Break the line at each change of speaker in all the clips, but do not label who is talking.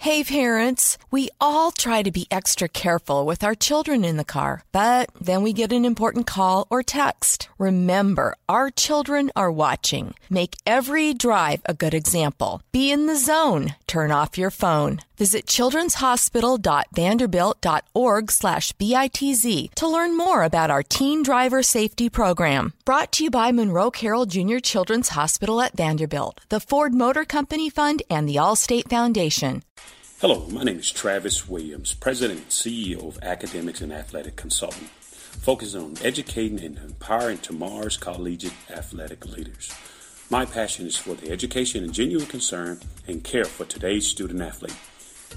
Hey parents, we all try to be extra careful with our children in the car, but then we get an important call or text. Remember, our children are watching. Make every drive a good example. Be in the zone. Turn off your phone. Visit childrenshospital.vanderbilt.org slash BITZ to learn more about our teen driver safety program. Brought to you by Monroe Carroll Jr. Children's Hospital at Vanderbilt, the Ford Motor Company Fund, and the Allstate Foundation.
Hello, my name is Travis Williams, President and CEO of Academics and Athletic Consulting, focusing on educating and empowering tomorrow's collegiate athletic leaders. My passion is for the education and genuine concern and care for today's student athlete.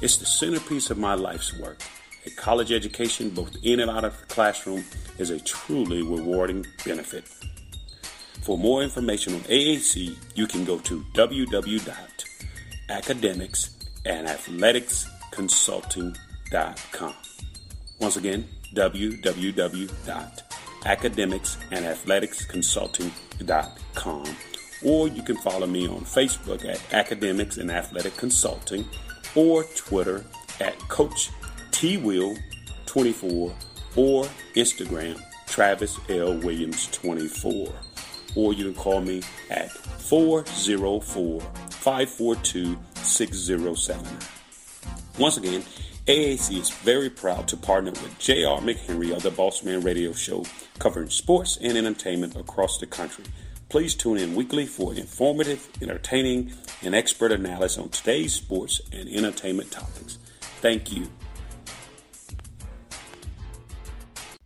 It's the centerpiece of my life's work. A college education, both in and out of the classroom, is a truly rewarding benefit. For more information on AAC, you can go to www.academicsandathleticsconsulting.com. Once again, www.academicsandathleticsconsulting.com. Or you can follow me on Facebook at Academics and Athletic Consulting or Twitter at Coach T Will 24 or Instagram Travis L. Williams 24. Or you can call me at 404 542 6079. Once again, AAC is very proud to partner with J.R. McHenry of the Boss Man Radio Show, covering sports and entertainment across the country. Please tune in weekly for informative, entertaining, and expert analysis on today's sports and entertainment topics. Thank you.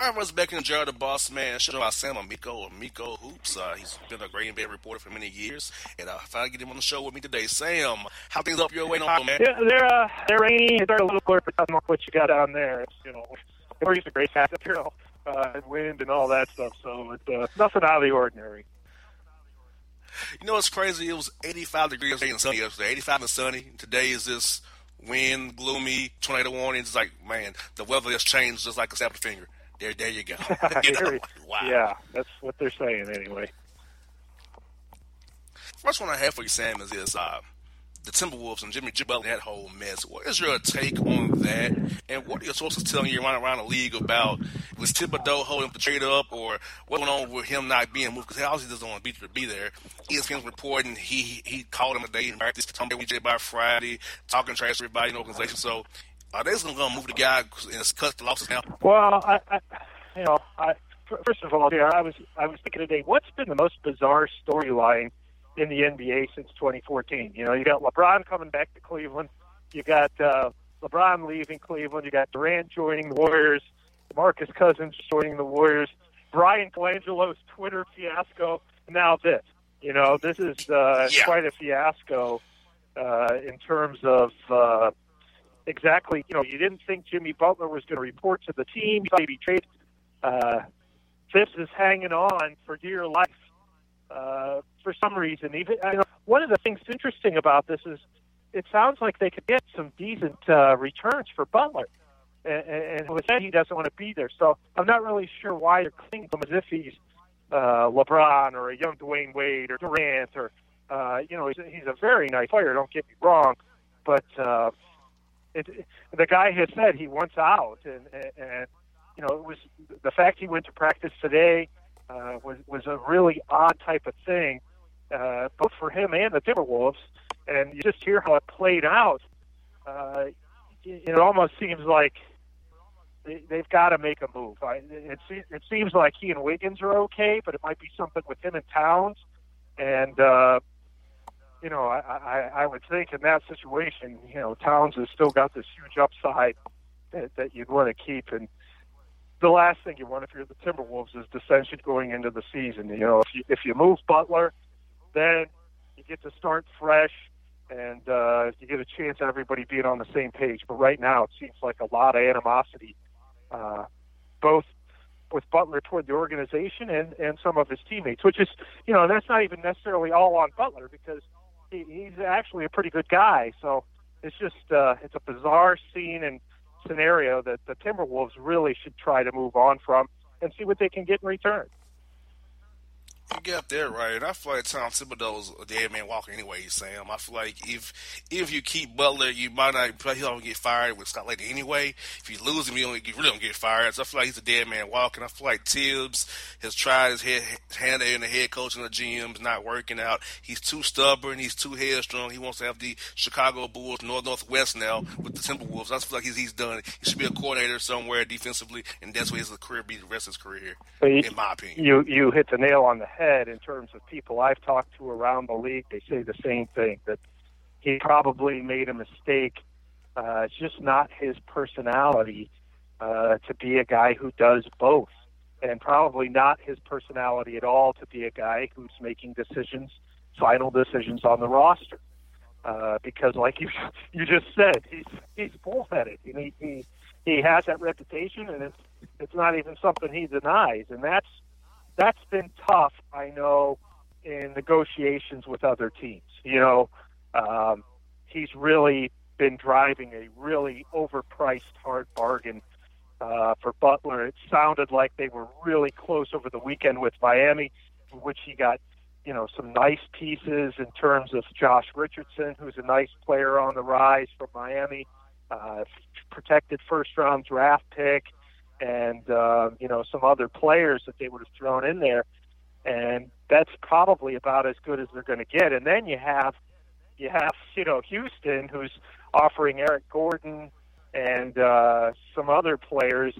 All right, once back in JR the Boss Man, show about Sam Amico or Amico Hoops. Uh, he's been a Green Bay reporter for many years, and uh, finally get him on the show with me today. Sam, how things up your way, on, man?
Yeah, they're uh, they're rainy. They're a little cooler, but I don't know what you got down there. It's, you know, we're used to great hat, you know, uh, and wind and all that stuff. So it's uh, nothing out of the ordinary.
You know what's crazy? It was 85 degrees yesterday and sunny yesterday. 85 and sunny. Today is this wind, gloomy, tornado warning. It's like, man, the weather has changed just like a snap of a finger. There, there you go. you know?
wow. Yeah, that's what they're saying anyway.
First one I have for you, Sam, is this. Uh, the Timberwolves and Jimmy G. That whole mess. What is your take on that? And what are your sources telling you around, around the league about was Thibodeau holding the trade up or what's going on with him not being moved? Because he obviously doesn't want to be, there. ESPN's reporting he he called him a day and practice, told him by Friday, talking trash to everybody in the organization. So are they just going to move the guy and cut the losses now?
Well, I, I you know, I first of all, here I was I was thinking today, what's been the most bizarre storyline in the NBA since 2014. You know, you got LeBron coming back to Cleveland. You got uh, LeBron leaving Cleveland. You got Durant joining the Warriors. Marcus Cousins joining the Warriors. Bryan Colangelo's Twitter fiasco. Now this. You know, this is uh, yeah. quite a fiasco uh, in terms of uh, exactly. You know, you didn't think Jimmy Butler was going to report to the team. Maybe trade. Uh, Thibs is hanging on for dear life uh, for some reason. Even you know, one of the things interesting about this is it sounds like they could get some decent uh, returns for Butler, and, and with that he doesn't want to be there. So I'm not really sure why they're clinging to him as if he's uh, LeBron or a young Dwyane Wade or Durant or uh, you know he's a, he's a very nice player. Don't get me wrong, but uh, it, it, the guy has said he wants out, and, and, and you know it was the fact he went to practice today uh, was was a really odd type of thing, uh, both for him and the Timberwolves. And you just hear how it played out. Uh, it almost seems like they, they've got to make a move. I, it, it seems like he and Wiggins are okay, but it might be something with him and Towns. And uh, you know, I, I, I would think in that situation, you know, Towns has still got this huge upside that, that you'd want to keep. And the last thing you want if you're the Timberwolves is dissension going into the season. You know, if you if you move Butler, then you get to start fresh and uh, you get a chance of everybody being on the same page. But right now, it seems like a lot of animosity, uh, both with Butler toward the organization and and some of his teammates, which is you know that's not even necessarily all on Butler because he, he's actually a pretty good guy. So it's just uh, it's a bizarre scene and scenario that the Timberwolves really should try to move on from and see what they can get in return.
You get there right, and I feel like Tom Thibodeau's a dead man walking anyway, Sam. I feel like if if you keep Butler, you might not probably don't get fired with Scott Layden anyway. If you lose him, you don't get, really don't get fired. So I feel like he's a dead man walking. I feel like Thibs has tried his head, hand in the head coach and the GM is not working out. He's too stubborn. He's too headstrong. He wants to have the Chicago Bulls North Northwest now with the Timberwolves. I feel like he's he's done. He should be a coordinator somewhere defensively, and that's where his career be the rest of his career, here. in my opinion.
You you hit the nail on the head head in terms of people I've talked to around the league. They say the same thing that he probably made a mistake. Uh, it's just not his personality uh, to be a guy who does both, and probably not his personality at all to be a guy who's making decisions, final decisions on the roster. Uh, because, like you you just said, he's he's bullheaded, and he, he he has that reputation, and it's it's not even something he denies, and that's that's been tough, I know, in negotiations with other teams. You know, um, he's really been driving a really overpriced hard bargain uh, for Butler. It sounded like they were really close over the weekend with Miami, in which he got, you know, some nice pieces in terms of Josh Richardson, who's a nice player on the rise from Miami, uh, protected first round draft pick and uh, you know some other players that they would have thrown in there, and that's probably about as good as they're going to get. And then you have you have you know Houston who's offering Eric Gordon and uh, some other players,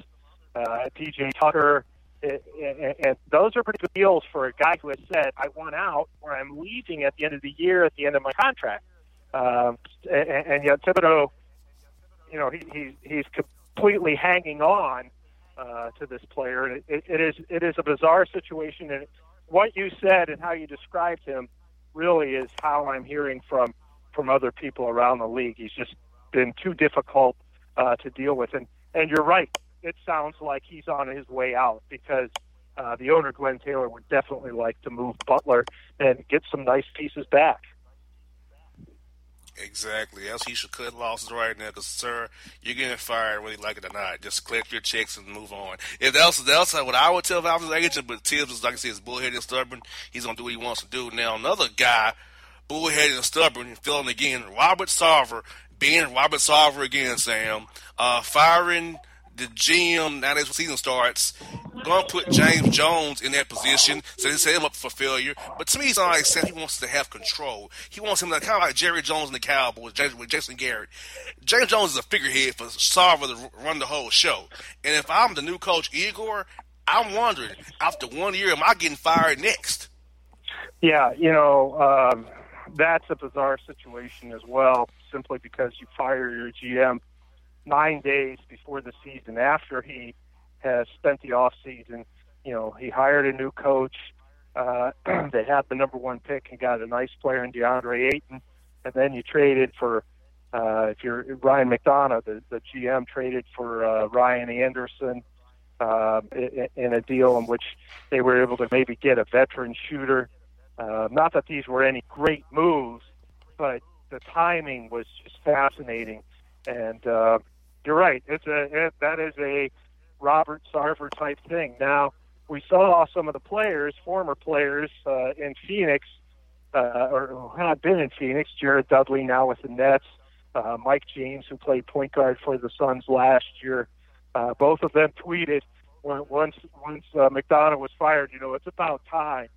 uh, PJ Tucker. And, those are pretty good deals for a guy who has said, "I want out, or I'm leaving at the end of the year, at the end of my contract." Um, and, and yet Thibodeau, you know, he, he he's completely hanging on uh, to this player. And it, it is it is a bizarre situation, and what you said and how you described him really is how I'm hearing from from other people around the league. He's just been too difficult uh, to deal with, and and you're right. It sounds like he's on his way out because uh, the owner Glenn Taylor would definitely like to move Butler and get some nice pieces back.
Exactly. Else he should cut losses right now, because sir, you're getting fired whether you like it or not. Just collect your checks and move on. If that's that's what I would tell I agent, but Thibs is like I said, is bullheaded and stubborn. He's gonna do what he wants to do. Now another guy, bullheaded and stubborn, and feeling again, Robert Sarver, being Robert Sarver again, Sam, uh, firing the GM now that season starts, to put James Jones in that position, so they set him up for failure. But to me, he's not like saying he wants to have control. He wants him to kind of like Jerry Jones and the Cowboys with Jason Garrett. James Jones is a figurehead for Sarver to run the whole show. And if I'm the new coach, Igor, I'm wondering after one year, am I getting fired next?
Yeah, you know, um, that's a bizarre situation as well, simply because you fire your GM nine days before the season after he has spent the off season. You know, he hired a new coach. Uh, they had the number one pick and got a nice player in DeAndre Ayton, and then you traded for uh, if you're Ryan McDonough, the, the GM traded for uh, Ryan Anderson uh, in, in a deal in which they were able to maybe get a veteran shooter. Uh, not that these were any great moves, but the timing was just fascinating. And uh, you're right. It's a it, that is a Robert Sarver type thing. Now we saw some of the players, former players uh, in Phoenix, uh, or who had been in Phoenix. Jared Dudley now with the Nets. Uh, Mike James, who played point guard for the Suns last year. Uh, both of them tweeted once once uh, McDonough was fired. You know, it's about time.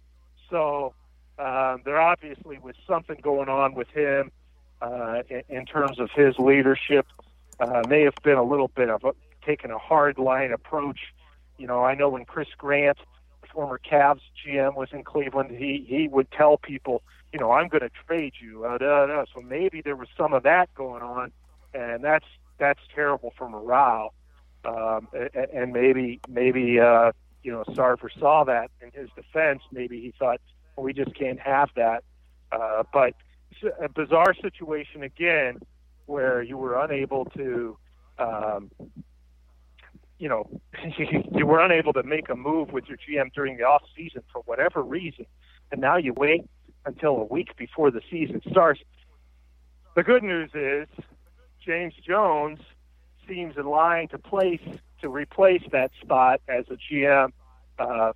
So um, there obviously was something going on with him uh, in, in terms of his leadership uh, may have been a little bit of a, taking a hard line approach. You know, I know when Chris Grant, former Cavs GM, was in Cleveland, he he would tell people, you know, I'm going to trade you. Uh, da, da. So maybe there was some of that going on, and that's that's terrible for morale. Um, and, and maybe maybe uh, you know Sarver saw that in his defense. Maybe he thought well, we just can't have that. Uh, but a bizarre situation again, where you were unable to, um, you know, you were unable to make a move with your GM during the off season for whatever reason, and now you wait until a week before the season starts. The good news is James Jones seems in line to place to replace that spot as a GM. Uh,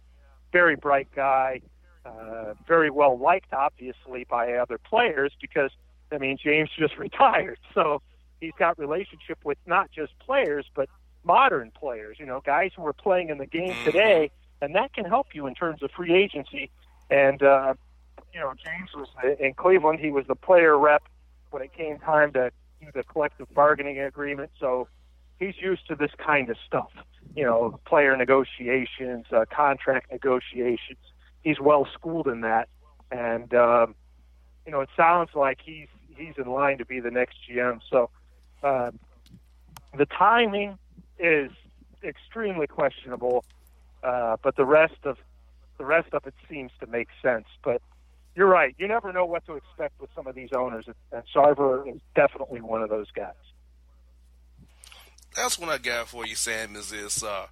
very bright guy, uh, very well liked, obviously, by other players because I mean James just retired, so he's got relationship with not just players but modern players. You know, guys who are playing in the game
Mm-hmm.
today, and that can help you in terms of free agency. And uh, you know, James was in Cleveland. He was the player rep when it came time to do the collective bargaining agreement. So he's used to this kind of stuff. You know, player negotiations, uh, contract negotiations. He's well schooled in that, and um, you know, it sounds like he's he's in line to be the next GM. So uh, the timing is extremely questionable, uh, but the rest of the rest of it seems to make sense. But you're right; you never know what to expect with some of these owners, and Sarver is definitely one of those guys.
That's what I got for you, Sam. Is this? Uh,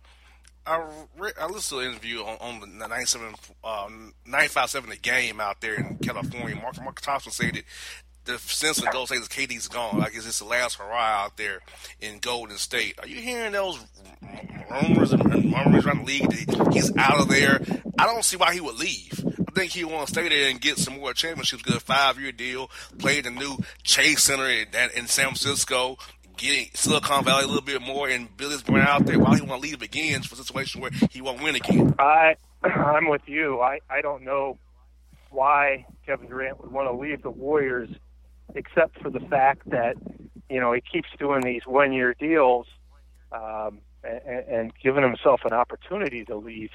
I re- I listened to an interview on, on the 97, um, 957 The Game out there in California. Mark Mark Thompson said that the sense of State is KD's gone. Like it's just the last hurrah out there in Golden State. Are you hearing those rumors and murmurs around the league that he's out of there? I don't see why he would leave. I think he want to stay there and get some more championships. Get a five year deal, play the new Chase Center in, in San Francisco, getting Silicon Valley a little bit more, and build his brand out there. While he want to leave again for a situation where he won't win again.
I I'm with you. I I don't know why Kevin Durant would want to leave the Warriors, except for the fact that you know he keeps doing these one year deals um, and, and giving himself an opportunity to leave.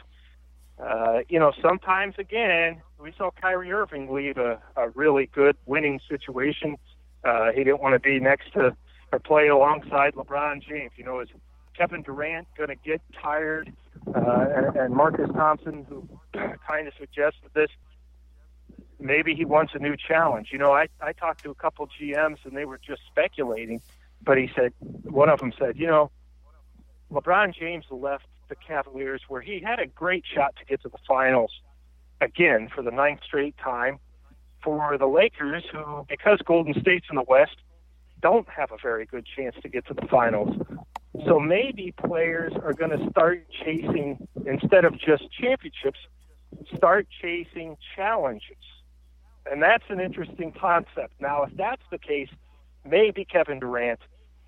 Uh, you know, sometimes again, we saw Kyrie Irving leave a, a really good winning situation. Uh, he didn't want to be next to or play alongside LeBron James. You know, is Kevin Durant going to get tired? Uh, and, and Marcus Thompson, who kind of suggested this, maybe he wants a new challenge. You know, I, I talked to a couple GMs and they were just speculating, but he said, one of them said, you know, LeBron James left the Cavaliers where he had a great shot to get to the finals again for the ninth straight time. For the Lakers, who, because Golden State's in the West, don't have a very good chance to get to the finals. So maybe players are going to start chasing, instead of just championships, start chasing challenges. And that's an interesting concept. Now, if that's the case, maybe Kevin Durant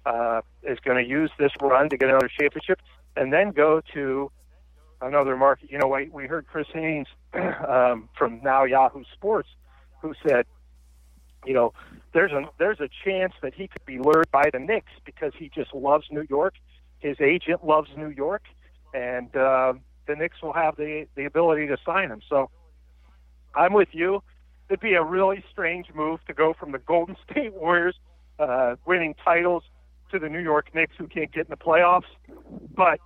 uh, is going to use this run to get another championship and then go to another market. You know, we, we heard Chris Haynes um, from now Yahoo Sports who said, you know, there's a there's a chance that he could be lured by the Knicks because he just loves New York. His agent loves New York, and uh, the Knicks will have the the ability to sign him. So I'm with you. It'd be a really strange move to go from the Golden State Warriors uh, winning titles to the New York Knicks who can't get in the playoffs. But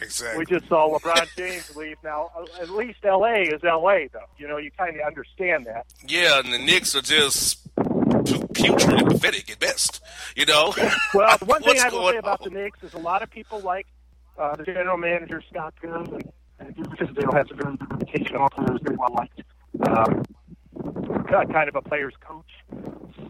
Exactly.
we just saw LeBron James leave. Now, uh, at least L.A. is L.A. though. You know, you kind of understand that.
Yeah, and the Knicks are just putrid and pathetic at best. You know.
Well, the one thing I will say about
on?
the Knicks is a lot of people like uh, the general manager Scott Good, and, and because Dale has a very good reputation, players very well liked. Um, kind of a player's coach,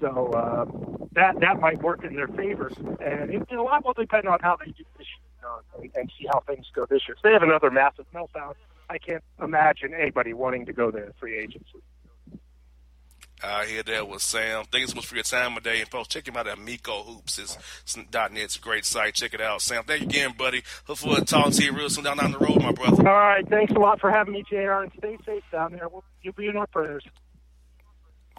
so uh, that that might work in their favor, and it, a lot will depend on how they do this year and, and see how things go this year. If they have another massive meltdown, I can't imagine anybody wanting to go there in free agency.
I hear that with Sam. Thanks so much for your time today. And folks, check him out at Amico Hoops. It's, it's .net. It's a great site. Check it out. Sam, thank you again, buddy. Hopefully we'll talk to you real soon down, down the road, my brother.
All right, thanks a lot for having me, JR, and stay safe down there. We'll, you'll be in our prayers.